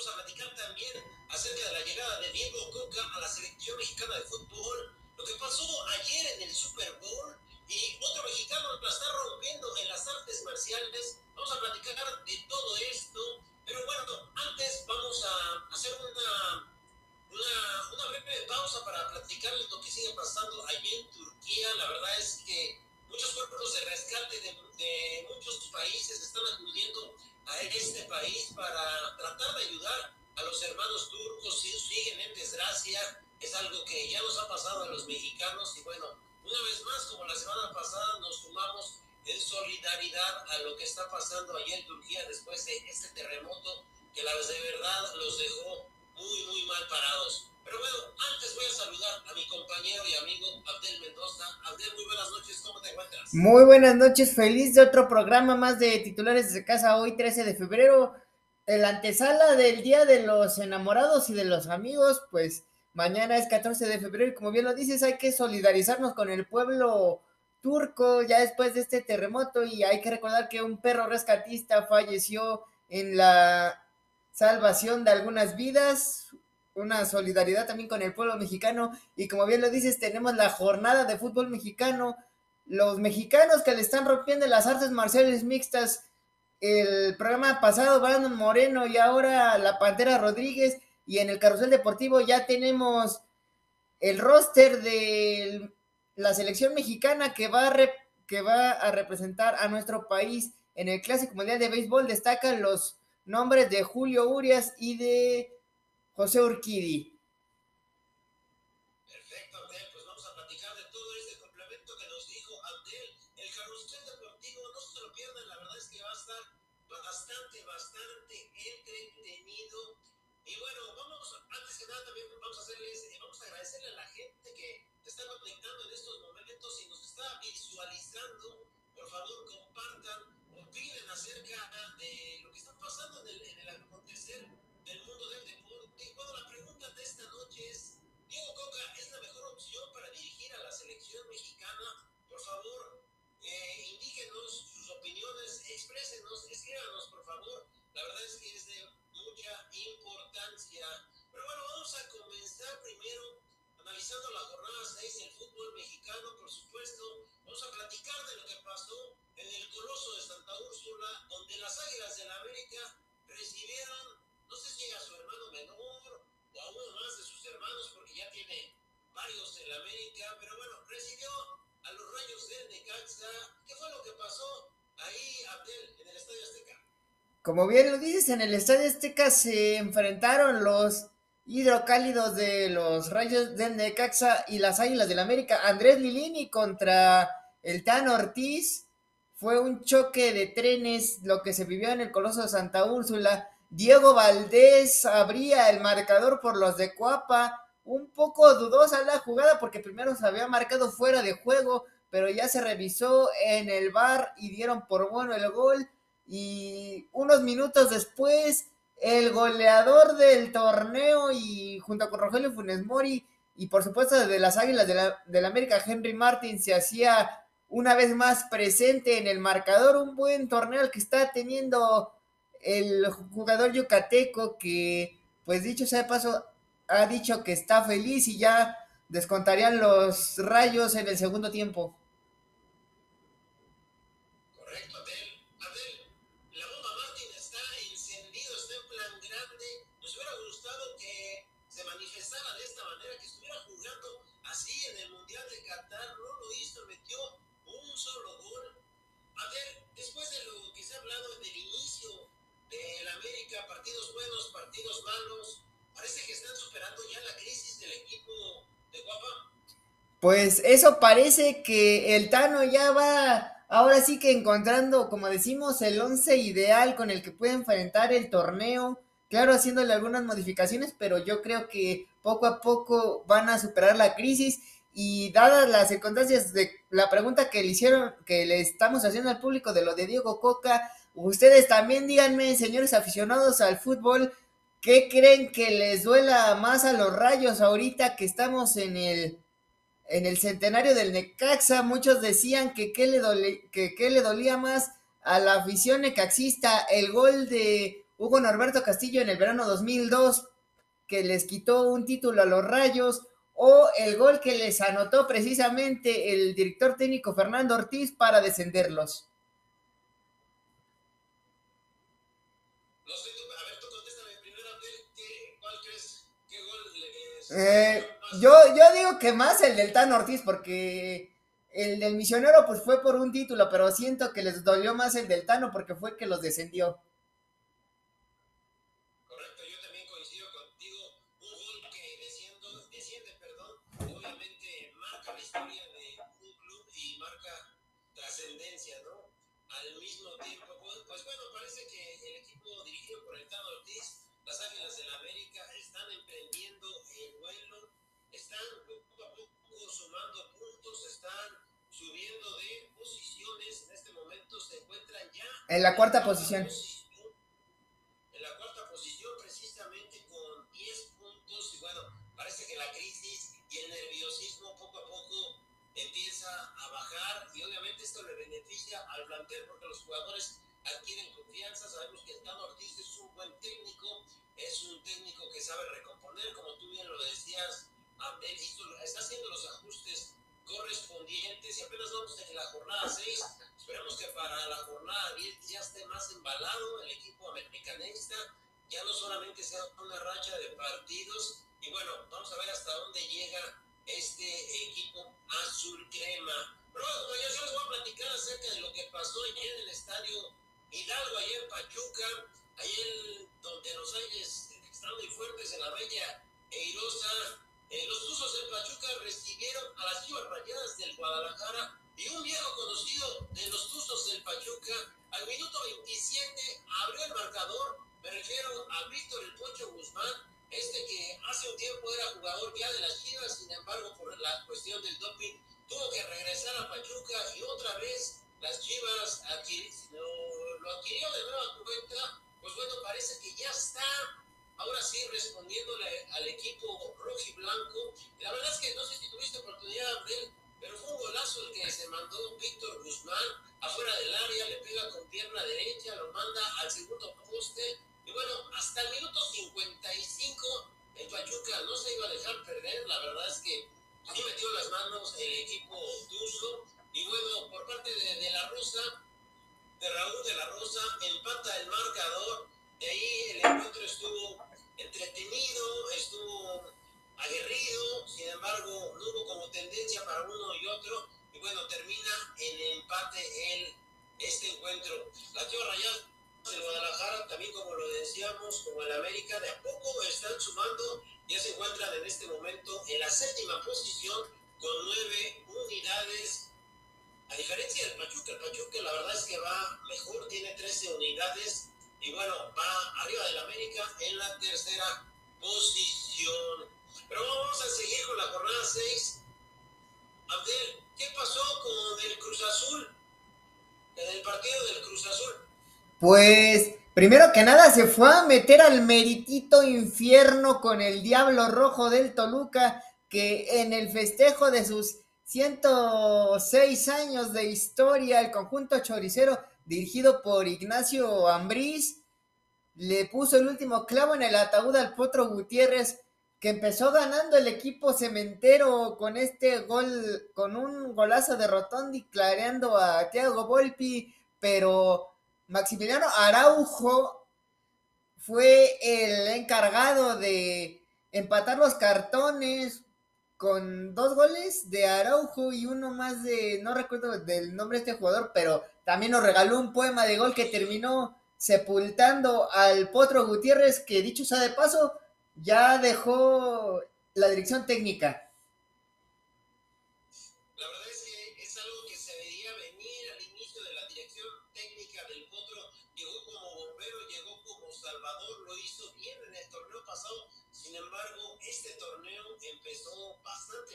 vamos a platicar también acerca de la llegada de Diego Coca a la selección mexicana de fútbol, lo que pasó ayer en el Super Bowl y otro mexicano la está rompiendo en las artes marciales. Vamos a platicar de todo esto, pero bueno, antes vamos a hacer una, una, una breve pausa para platicarles lo que sigue pasando allí en Turquía. La verdad es que muchos cuerpos de rescate de, de muchos países están acudiendo a este país para tratar de ayudar a los hermanos turcos si siguen en desgracia. Es algo que ya nos ha pasado a los mexicanos y bueno, una vez más, como la semana pasada, nos sumamos en solidaridad a lo que está pasando allá en Turquía después de este terremoto que la de verdad los dejó muy, muy mal Muy buenas noches, feliz de otro programa más de titulares de casa hoy 13 de febrero. El antesala del Día de los Enamorados y de los Amigos, pues mañana es 14 de febrero y como bien lo dices, hay que solidarizarnos con el pueblo turco ya después de este terremoto y hay que recordar que un perro rescatista falleció en la salvación de algunas vidas, una solidaridad también con el pueblo mexicano y como bien lo dices, tenemos la jornada de fútbol mexicano, los mexicanos que le están rompiendo las artes marciales mixtas, el programa pasado Brandon Moreno y ahora la Pantera Rodríguez y en el carrusel deportivo ya tenemos el roster de la selección mexicana que va a, que va a representar a nuestro país en el Clásico Mundial de Béisbol. Destacan los nombres de Julio Urias y de José Urquidi. Vamos a hacerles, vamos a agradecerle a la gente que está conectando en estos momentos y nos está visualizando. Por favor, compartan, opinen acerca de lo que está pasando en el, en el acontecer del mundo del deporte. Y bueno, la pregunta de esta noche es, ¿Diego Coca es la mejor opción para dirigir a la selección mexicana? Por favor, eh, indíquenos sus opiniones, exprésenos, escríbanos, por favor. La verdad es que es de mucha importancia. Pero bueno, vamos a comenzar primero analizando la jornada 6 del fútbol mexicano, por supuesto. Vamos a platicar de lo que pasó en el Coloso de Santa Úrsula, donde las Águilas de la América recibieron no sé si a su hermano menor o a uno más de sus hermanos, porque ya tiene varios en la América, pero bueno, recibió a los rayos del Necaxa. ¿Qué fue lo que pasó ahí, Abdel, en el Estadio Azteca? Como bien lo dices, en el Estadio Azteca se enfrentaron los hidrocálidos de los rayos del Necaxa y las Águilas del América. Andrés Lilini contra el Tan Ortiz. Fue un choque de trenes lo que se vivió en el Coloso de Santa Úrsula. Diego Valdés abría el marcador por los de Cuapa. Un poco dudosa la jugada porque primero se había marcado fuera de juego, pero ya se revisó en el bar y dieron por bueno el gol. Y unos minutos después, el goleador del torneo y junto con Rogelio Funes Mori y por supuesto de las Águilas de la, de la América, Henry Martin se hacía una vez más presente en el marcador. Un buen torneo que está teniendo el jugador yucateco que, pues dicho sea de paso, ha dicho que está feliz y ya descontarían los rayos en el segundo tiempo. Pues eso parece que el Tano ya va ahora sí que encontrando, como decimos, el once ideal con el que puede enfrentar el torneo. Claro, haciéndole algunas modificaciones, pero yo creo que poco a poco van a superar la crisis. Y dadas las circunstancias de la pregunta que le hicieron, que le estamos haciendo al público de lo de Diego Coca, Ustedes también díganme, señores aficionados al fútbol, ¿qué creen que les duela más a los rayos ahorita que estamos en el, en el centenario del Necaxa? Muchos decían que qué le, que, le dolía más a la afición necaxista, el gol de Hugo Norberto Castillo en el verano 2002, que les quitó un título a los Rayos, o el gol que les anotó precisamente el director técnico Fernando Ortiz para descenderlos. Eh, yo, yo digo que más el del Tan Ortiz, porque el del misionero pues fue por un título, pero siento que les dolió más el del Tano porque fue que los descendió. Correcto, yo también coincido contigo. Un gol que desciendo, desciende, perdón, obviamente marca la historia de un club y marca trascendencia, ¿no? Al mismo tiempo, pues, pues bueno, parece que el equipo en la cuarta posición. En la cuarta posición, precisamente con 10 puntos. Y bueno, parece que la crisis y el nerviosismo poco a poco empieza a bajar. Y obviamente esto le beneficia al plantel porque los jugadores adquieren confianza. Sabemos que el Tano Ortiz es un buen técnico, es un técnico que sabe recomponer, como tú bien lo decías, está haciendo los ajustes correspondientes y apenas vamos en la jornada 6. Esperamos que ya no solamente sea una racha de partidos. Y bueno, vamos a ver hasta dónde llega este equipo azul crema. Bueno, yo les voy a platicar acerca de lo que pasó ayer en el estadio Hidalgo, ayer en Pachuca, ayer donde los aires están muy fuertes en la bella Eirosa. Eh, los Tuzos del Pachuca recibieron a las Chivas Rayadas del Guadalajara y un viejo conocido de los Tuzos del Pachuca al minuto 27 abrió el marcador. Me refiero a Víctor El Pocho Guzmán, este que hace un tiempo era jugador ya de las Chivas, sin embargo, por la cuestión del doping, tuvo que regresar a Pachuca y otra vez las Chivas lo, lo, adquirió de nueva cuenta, pues bueno, parece que ya está. Ahora sí respondiéndole al equipo rojo y blanco. La verdad es que no sé si tuviste oportunidad él, pero fue un golazo el que se mandó Víctor Guzmán las manos el equipo Tuzo y bueno, por parte de, de la Rosa, de Raúl de la Rosa, empata el marcador. De ahí el encuentro estuvo entretenido, estuvo aguerrido, sin embargo, no hubo como tendencia para uno y otro. Y bueno, termina en empate el, este encuentro. La Tío Rayas del Guadalajara, también como lo decíamos, como el América, de a poco están sumando, ya se encuentran en este momento en la séptima posición con nueve unidades a diferencia del Pachuca, el Pachuca la verdad es que va mejor, tiene 13 unidades y bueno, va arriba del América en la tercera posición. Pero vamos a seguir con la jornada 6. Abdel, ¿qué pasó con el Cruz Azul? En el partido del Cruz Azul. Pues primero que nada se fue a meter al meritito infierno con el Diablo Rojo del Toluca que en el festejo de sus 106 años de historia, el conjunto choricero dirigido por Ignacio Ambriz le puso el último clavo en el ataúd al Potro Gutiérrez, que empezó ganando el equipo cementero con este gol, con un golazo de Rotondi, clareando a Thiago Volpi, pero Maximiliano Araujo fue el encargado de empatar los cartones, con dos goles de Araujo y uno más de, no recuerdo del nombre de este jugador, pero también nos regaló un poema de gol que terminó sepultando al Potro Gutiérrez, que dicho sea de paso, ya dejó la dirección técnica.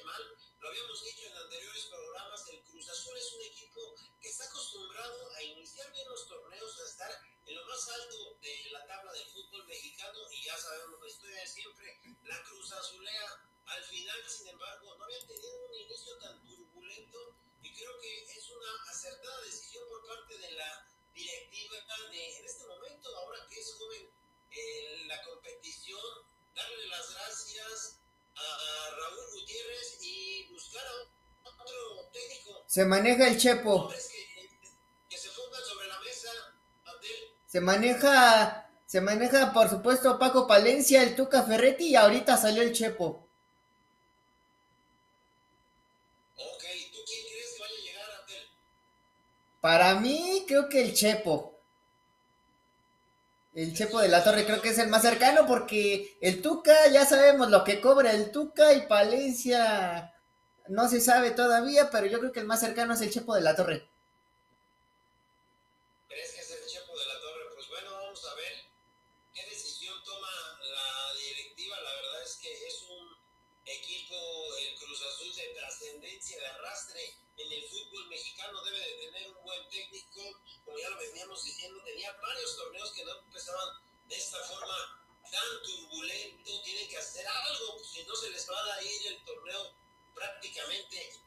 lo habíamos dicho en anteriores programas, el Cruz Azul es un equipo que está acostumbrado a iniciar bien los torneos, a estar en lo más alto de la tabla del fútbol mexicano y ya sabemos la historia de siempre, la Cruz Azulea. Al final, sin embargo, no habían tenido un inicio tan turbulento y creo que es una acertada decisión por parte de la directiva de, en este momento, ahora que es joven, eh, la competición, darle las gracias a, a Raúl Gutiérrez y buscar a otro técnico. Se maneja el Chepo. Que, que se sobre la mesa, se maneja. Se maneja, por supuesto, Paco Palencia, el Tuca Ferretti y ahorita salió el Chepo. Ok, ¿tú quién crees que vaya a llegar, Abdel? Para mí, creo que el Chepo. El Chepo de la Torre creo que es el más cercano porque el Tuca ya sabemos lo que cobra el Tuca y Palencia no se sabe todavía, pero yo creo que el más cercano es el Chepo de la Torre. Veníamos diciendo, tenía varios torneos que no empezaban de esta forma tan turbulento. Tienen que hacer algo, si no se les va a ir el torneo prácticamente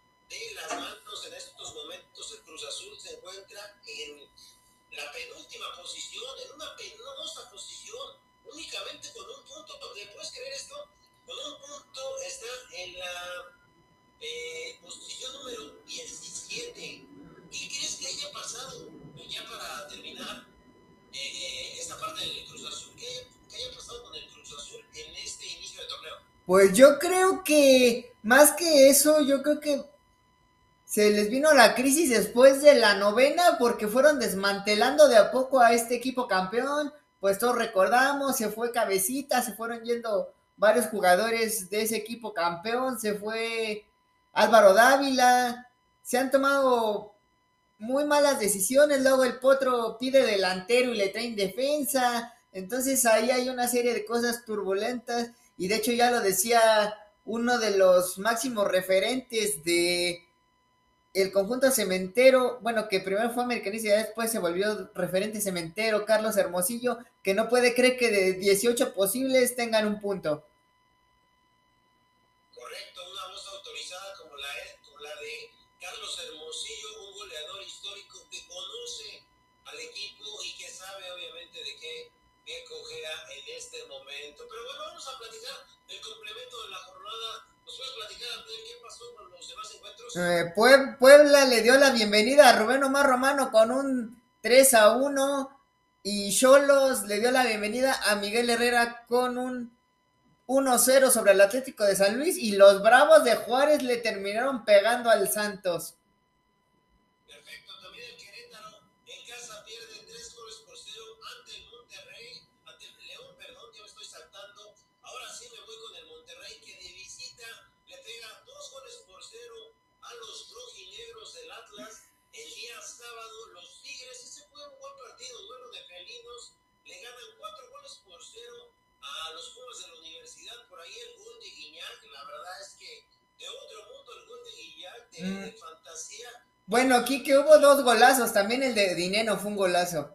Pues yo creo que más que eso, yo creo que se les vino la crisis después de la novena porque fueron desmantelando de a poco a este equipo campeón. Pues todos recordamos, se fue Cabecita, se fueron yendo varios jugadores de ese equipo campeón, se fue Álvaro Dávila, se han tomado muy malas decisiones, luego el Potro pide delantero y le traen defensa, entonces ahí hay una serie de cosas turbulentas y de hecho ya lo decía uno de los máximos referentes de el conjunto cementero, bueno, que primero fue americanista y después se volvió referente cementero, Carlos Hermosillo, que no puede creer que de 18 posibles tengan un punto. Este momento. Pero bueno, vamos a platicar el complemento de la jornada. ¿Nos puedes platicar Abdel, qué pasó con los demás encuentros? Eh, Pue- Puebla le dio la bienvenida a Rubén Omar Romano con un 3 a 1 y Cholos le dio la bienvenida a Miguel Herrera con un 1-0 sobre el Atlético de San Luis y los Bravos de Juárez le terminaron pegando al Santos. Bueno, aquí que hubo dos golazos, también el de Dineno fue un golazo.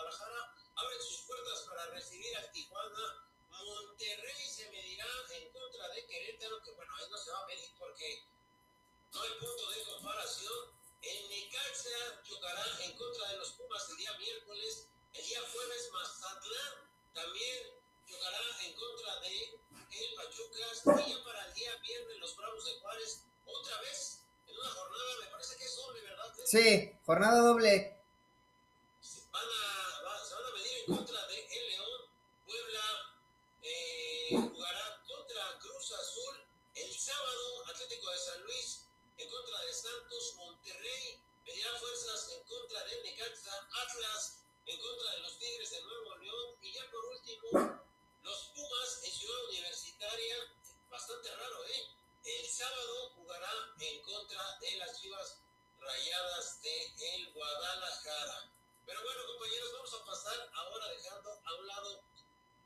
Guadalajara abren sus puertas para recibir a Tijuana. Monterrey se medirá en contra de Querétaro, que bueno, ahí no se va a medir porque no hay punto de comparación. El Necaxa chocará en contra de los Pumas el día miércoles. El día jueves Mazatlán también chocará en contra de el Pachucas. Y ya para el día viernes los Bravos de Juárez otra vez en una jornada, me parece que es doble, ¿verdad? Sí, jornada doble. Atlas en contra de los Tigres de Nuevo León. Y ya por último, los Pumas en Ciudad Universitaria. Bastante raro, ¿eh? El sábado jugará en contra de las Chivas Rayadas de el Guadalajara. Pero bueno, compañeros, vamos a pasar ahora dejando a un lado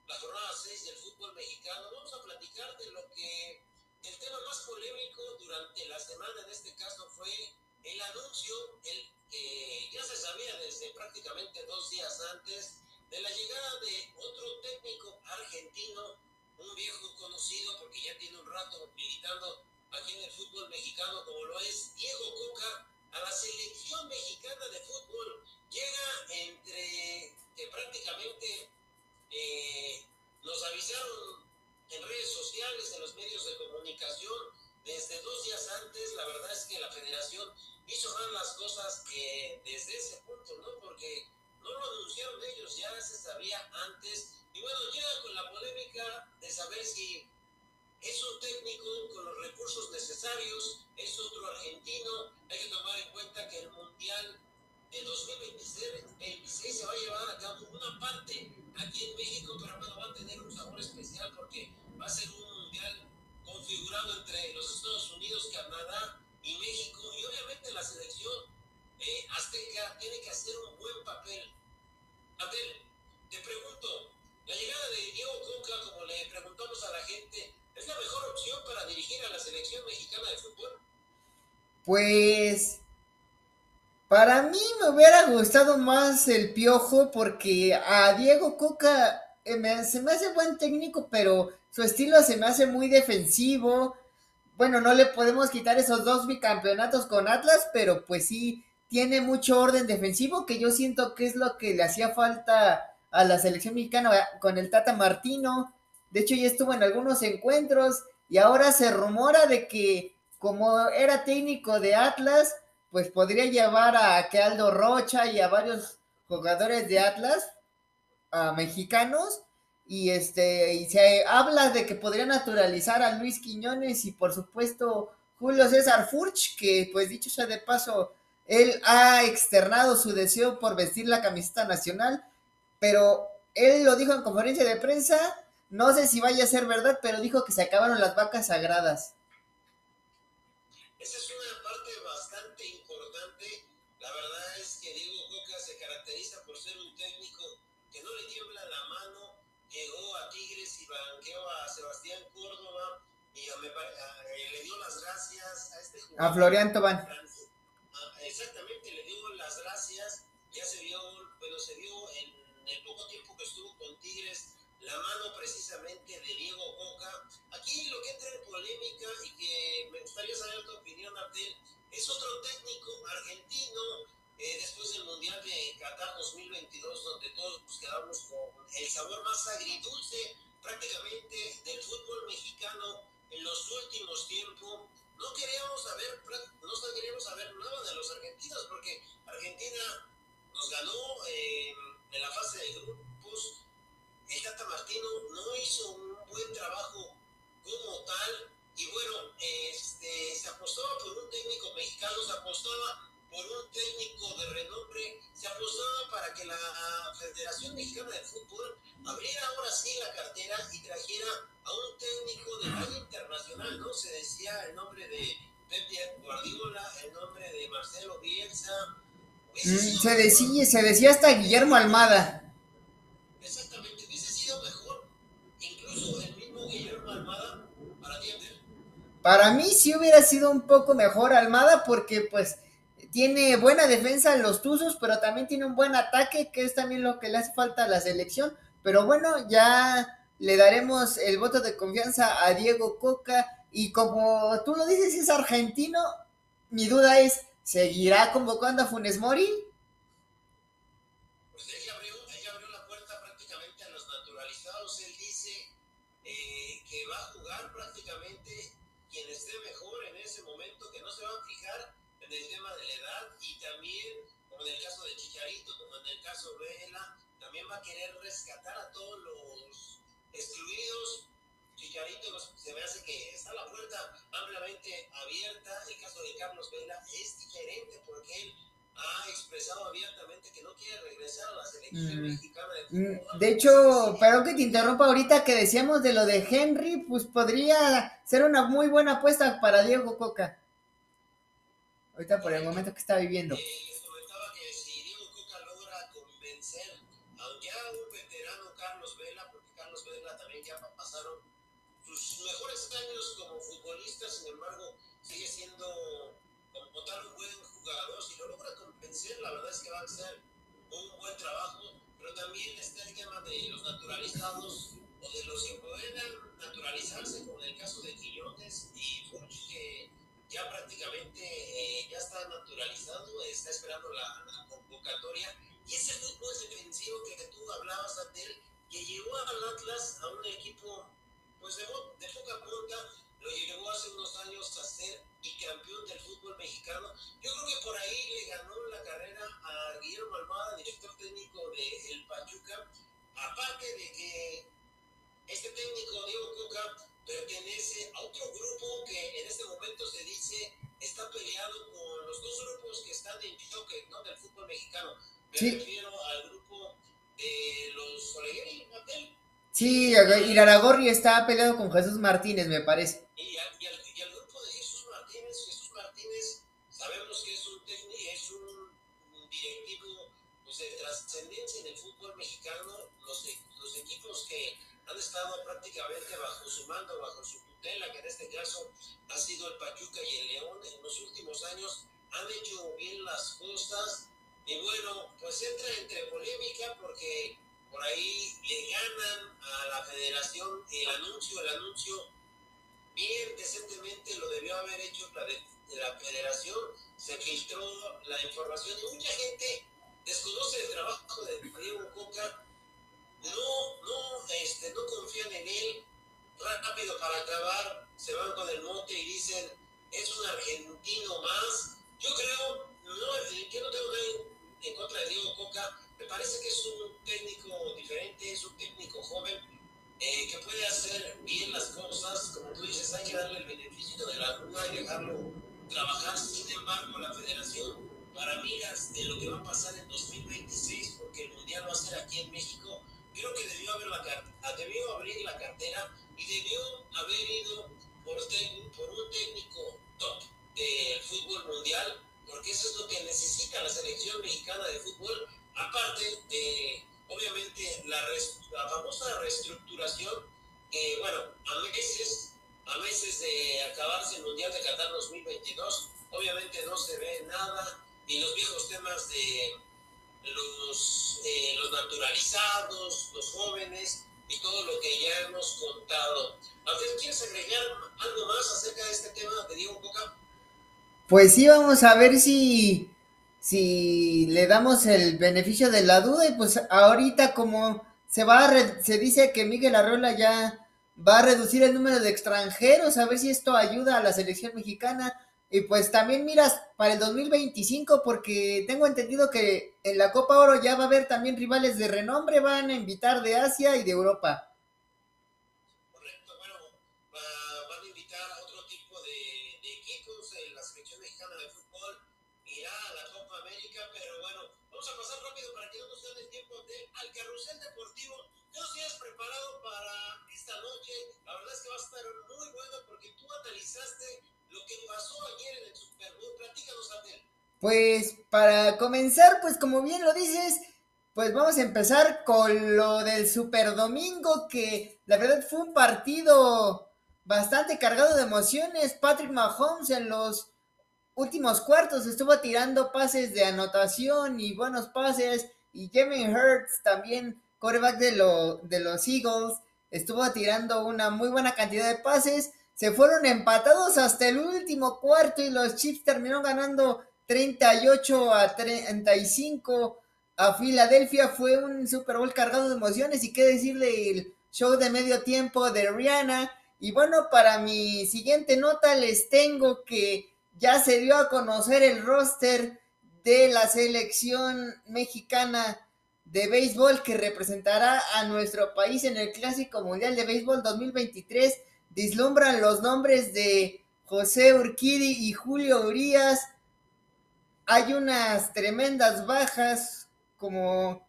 la jornada 6 del fútbol mexicano. Vamos a platicar de lo que el tema más polémico durante la semana, en este caso, fue el anuncio el, ya se sabía desde prácticamente dos días antes de la llegada de otro técnico argentino, un viejo conocido porque ya tiene un rato militando aquí en el fútbol mexicano como lo es Diego Coca a la selección mexicana de fútbol. Llega entre que prácticamente eh, nos avisaron en redes sociales, en los medios de comunicación, desde dos días antes, la verdad es que la federación cosas que desde ese punto, ¿no? Porque no lo anunciaron ellos, ya se sabía antes. Y bueno, llega con la polémica de saber si es un técnico con los recursos necesarios, más el Piojo porque a Diego Coca eh, se me hace buen técnico, pero su estilo se me hace muy defensivo. Bueno, no le podemos quitar esos dos bicampeonatos con Atlas, pero pues sí tiene mucho orden defensivo que yo siento que es lo que le hacía falta a la selección mexicana con el Tata Martino. De hecho, ya estuvo en algunos encuentros y ahora se rumora de que como era técnico de Atlas, pues podría llevar a que Aldo Rocha y a varios jugadores de Atlas, a mexicanos, y este, y se habla de que podría naturalizar a Luis Quiñones y por supuesto Julio César Furch, que pues dicho sea de paso, él ha externado su deseo por vestir la camiseta nacional, pero él lo dijo en conferencia de prensa, no sé si vaya a ser verdad, pero dijo que se acabaron las vacas sagradas. A Florian Tobán. Ah, exactamente, le dio las gracias. Ya se vio, pero se vio en el poco tiempo que estuvo con Tigres la mano precisamente de Diego Coca. Aquí lo que entra en polémica y que me gustaría saber tu opinión, Abdel, es otro técnico argentino eh, después del Mundial de Qatar 2022, donde todos nos quedamos con el sabor más agridulce prácticamente del fútbol mexicano en los últimos tiempos no queríamos saber, no queríamos saber nada de los argentinos, porque Argentina nos ganó eh, en la fase de grupos. El Tata Martino no hizo un buen trabajo como tal. Y bueno, este, se apostaba por un técnico mexicano, se apostaba por un técnico de renombre, se apostaba para que la Federación Mexicana de Fútbol abriera ahora sí la cartera y trajera a un técnico de talla internacional, ¿no? Se decía el nombre de Pepe Guardiola, el nombre de Marcelo Bielsa. Mm, se decía, se decía hasta Guillermo Almada. Exactamente, hubiese sido mejor, incluso el mismo Guillermo Almada, para ti, Para mí sí hubiera sido un poco mejor Almada porque pues tiene buena defensa en los Tuzos, pero también tiene un buen ataque, que es también lo que le hace falta a la selección. Pero bueno, ya le daremos el voto de confianza a Diego Coca. Y como tú lo dices, es argentino, mi duda es, ¿seguirá convocando a Funes Mori? Ha expresado abiertamente que no quiere regresar a la selección mm. mexicana de mm, fútbol. De hecho, pero que te interrumpa ahorita que decíamos de lo de Henry, pues podría ser una muy buena apuesta para Diego Coca. Ahorita por el momento que está viviendo. Eh, años como futbolista, sin embargo, sigue siendo como tal un buen jugador. Convencer, la verdad es que va a ser un buen trabajo. Pero también está el tema de los naturalizados o de los que puedan naturalizarse, como en el caso de Quillones y Furch, que ya prácticamente eh, ya está naturalizado, está esperando la, la, convocatoria. Y ese fútbol defensivo que tú hablabas, él que llevó al Atlas a un equipo pues de, de poca punta lo llegó hace unos años a ser bicampeón del fútbol mexicano. Yo creo que por ahí le ganó la carrera a Guillermo Almada, director técnico del El Pachuca. Aparte de que este técnico, Diego Coca, pertenece a otro grupo que en este momento se dice está peleado con los dos grupos que están en choque ¿no? del fútbol mexicano. Me refiero al grupo de los Olegui y Matel. Sí, Iraragorri está peleado con Jesús Martínez, me parece. Mexicano. Los, e- los equipos que han estado prácticamente bajo su mando, bajo su tutela, que en este caso ha sido el Pachuca y el León, en los últimos años han hecho bien las cosas. Y bueno, pues entra entre polémica porque por ahí le ganan a la federación el anuncio, el anuncio bien decentemente lo debió haber hecho la, de, la federación, se filtró la información y mucha gente desconoce el trabajo de Diego Coca, no, no, este, no confían en él, rápido para acabar, se van con el mote y dicen, es un argentino más. Yo creo, no, yo no tengo nada en contra de Diego Coca, me parece que es un técnico diferente, es un técnico joven, eh, que puede hacer bien las cosas, como tú dices, hay que darle el beneficio de la duda y dejarlo trabajar. Sin embargo, la federación, para miras de lo que va a pasar en 2026, porque el mundial va a ser aquí en México, creo que debió, haber la, ah, debió abrir la cartera y debió haber ido por, por un técnico top del fútbol mundial, porque eso es lo que necesita la selección mexicana de fútbol, aparte de obviamente la, res- la famosa reestructuración, que bueno, a meses, a meses de acabarse el Mundial de Qatar 2022, obviamente no se ve nada, ni los viejos temas de los, eh, los naturalizados, los jóvenes y todo lo que ya hemos contado. Abdel, ¿quieres agregar algo más acerca de este tema de Diego Coca? Pues sí, vamos a ver si, si le damos el beneficio de la duda. Y pues ahorita como se va a se dice que Miguel Arreola ya va a reducir el número de extranjeros, a ver si esto ayuda a la selección mexicana. Y pues también miras para el 2025, porque tengo entendido que en la Copa Oro ya va a haber también rivales de renombre, van a invitar de Asia y de Europa. Correcto, bueno, va- van a invitar a otro tipo de, equipos, eh, la selección mexicana de fútbol irá a la Copa América, pero bueno, vamos a pasar rápido para que no nos den el tiempo de al carrusel deportivo. ¿Qué nos preparado para esta noche? La verdad es que va a estar muy bueno porque tú analizaste Pues para comenzar, pues como bien lo dices, pues vamos a empezar con lo del Super Domingo, que la verdad fue un partido bastante cargado de emociones. Patrick Mahomes en los últimos cuartos estuvo tirando pases de anotación y buenos pases. Y Jimmy Hurts también, quarterback de, lo, de los Eagles, estuvo tirando una muy buena cantidad de pases. Se fueron empatados hasta el último cuarto y los Chiefs terminaron ganando 38 a 35 a Filadelfia. Fue un Super Bowl cargado de emociones y qué decirle el show de medio tiempo de Rihanna. Y bueno, para mi siguiente nota les tengo que ya se dio a conocer el roster de la selección mexicana de béisbol que representará a nuestro país en el Clásico Mundial de Béisbol 2023. Dislumbran los nombres de José Urquidi y Julio Urias. Hay unas tremendas bajas, como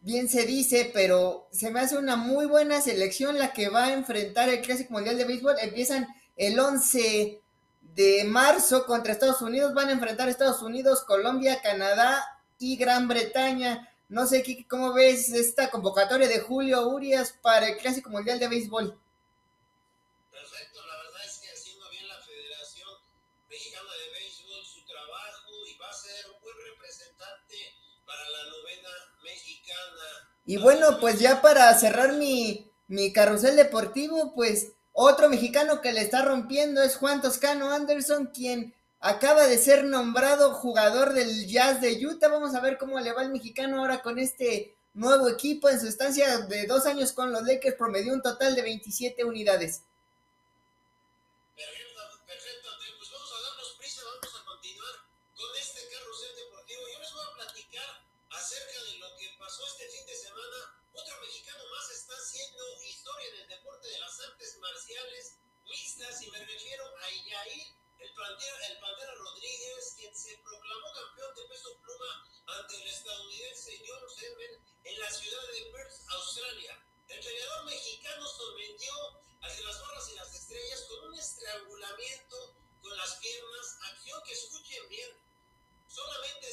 bien se dice, pero se me hace una muy buena selección la que va a enfrentar el Clásico Mundial de Béisbol. Empiezan el 11 de marzo contra Estados Unidos. Van a enfrentar a Estados Unidos, Colombia, Canadá y Gran Bretaña. No sé Kiki, cómo ves esta convocatoria de Julio Urias para el Clásico Mundial de Béisbol. Y bueno, pues ya para cerrar mi, mi carrusel deportivo, pues otro mexicano que le está rompiendo es Juan Toscano Anderson, quien acaba de ser nombrado jugador del Jazz de Utah. Vamos a ver cómo le va el mexicano ahora con este nuevo equipo. En su estancia de dos años con los Lakers promedió un total de 27 unidades. y me refiero a Yair, el Pantera, Rodríguez, quien se proclamó campeón de peso pluma ante el estadounidense John Seven en la ciudad de Perth, Australia. El peleador mexicano sorprendió a las barras y las estrellas con un estrangulamiento con las piernas, acción que escuchen bien. Solamente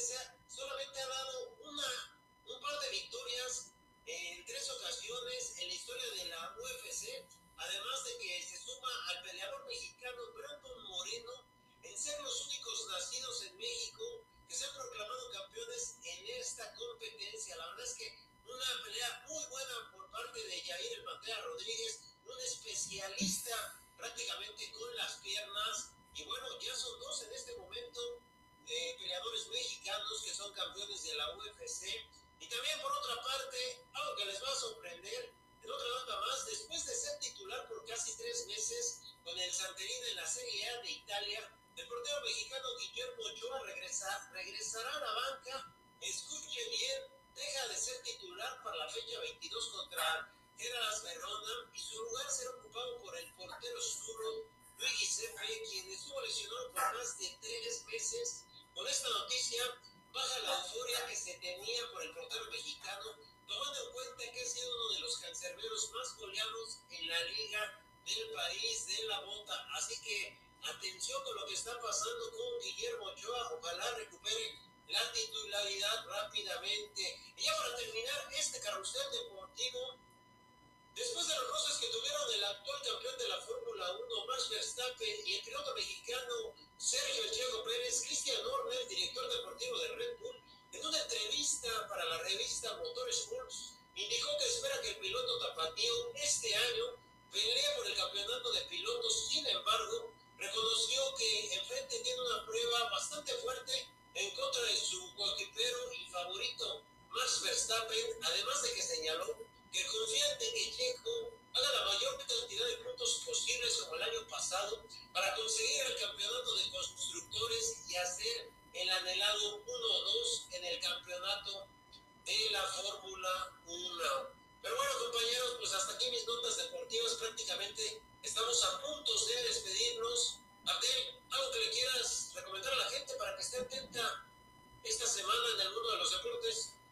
tenía por el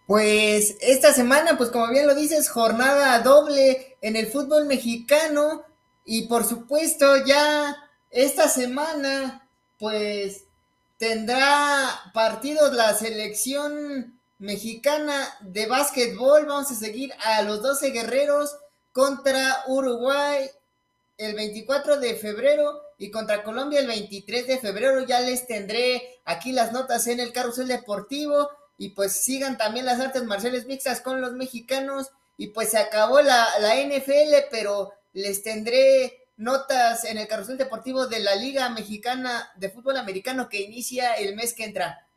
Pues esta semana, pues como bien lo dices, jornada doble en el fútbol mexicano y por supuesto ya esta semana, pues tendrá partidos la selección mexicana de básquetbol. Vamos a seguir a los 12 guerreros contra Uruguay el 24 de febrero y contra Colombia el 23 de febrero. Ya les tendré aquí las notas en el carrusel deportivo y pues sigan también las artes marciales mixtas con los mexicanos y pues se acabó la, la NFL, pero les tendré notas en el carrusel deportivo de la Liga Mexicana de Fútbol Americano que inicia el mes que entra.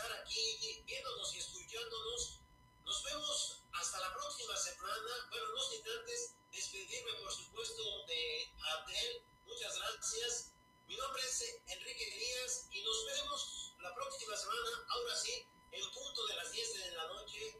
estar aquí viéndonos y escuchándonos. Nos vemos hasta la próxima semana. Bueno, no sin antes despedirme, por supuesto, de Abdel. Muchas gracias. Mi nombre es Enrique Díaz y nos vemos la próxima semana, ahora sí, en punto de las 10 de la noche,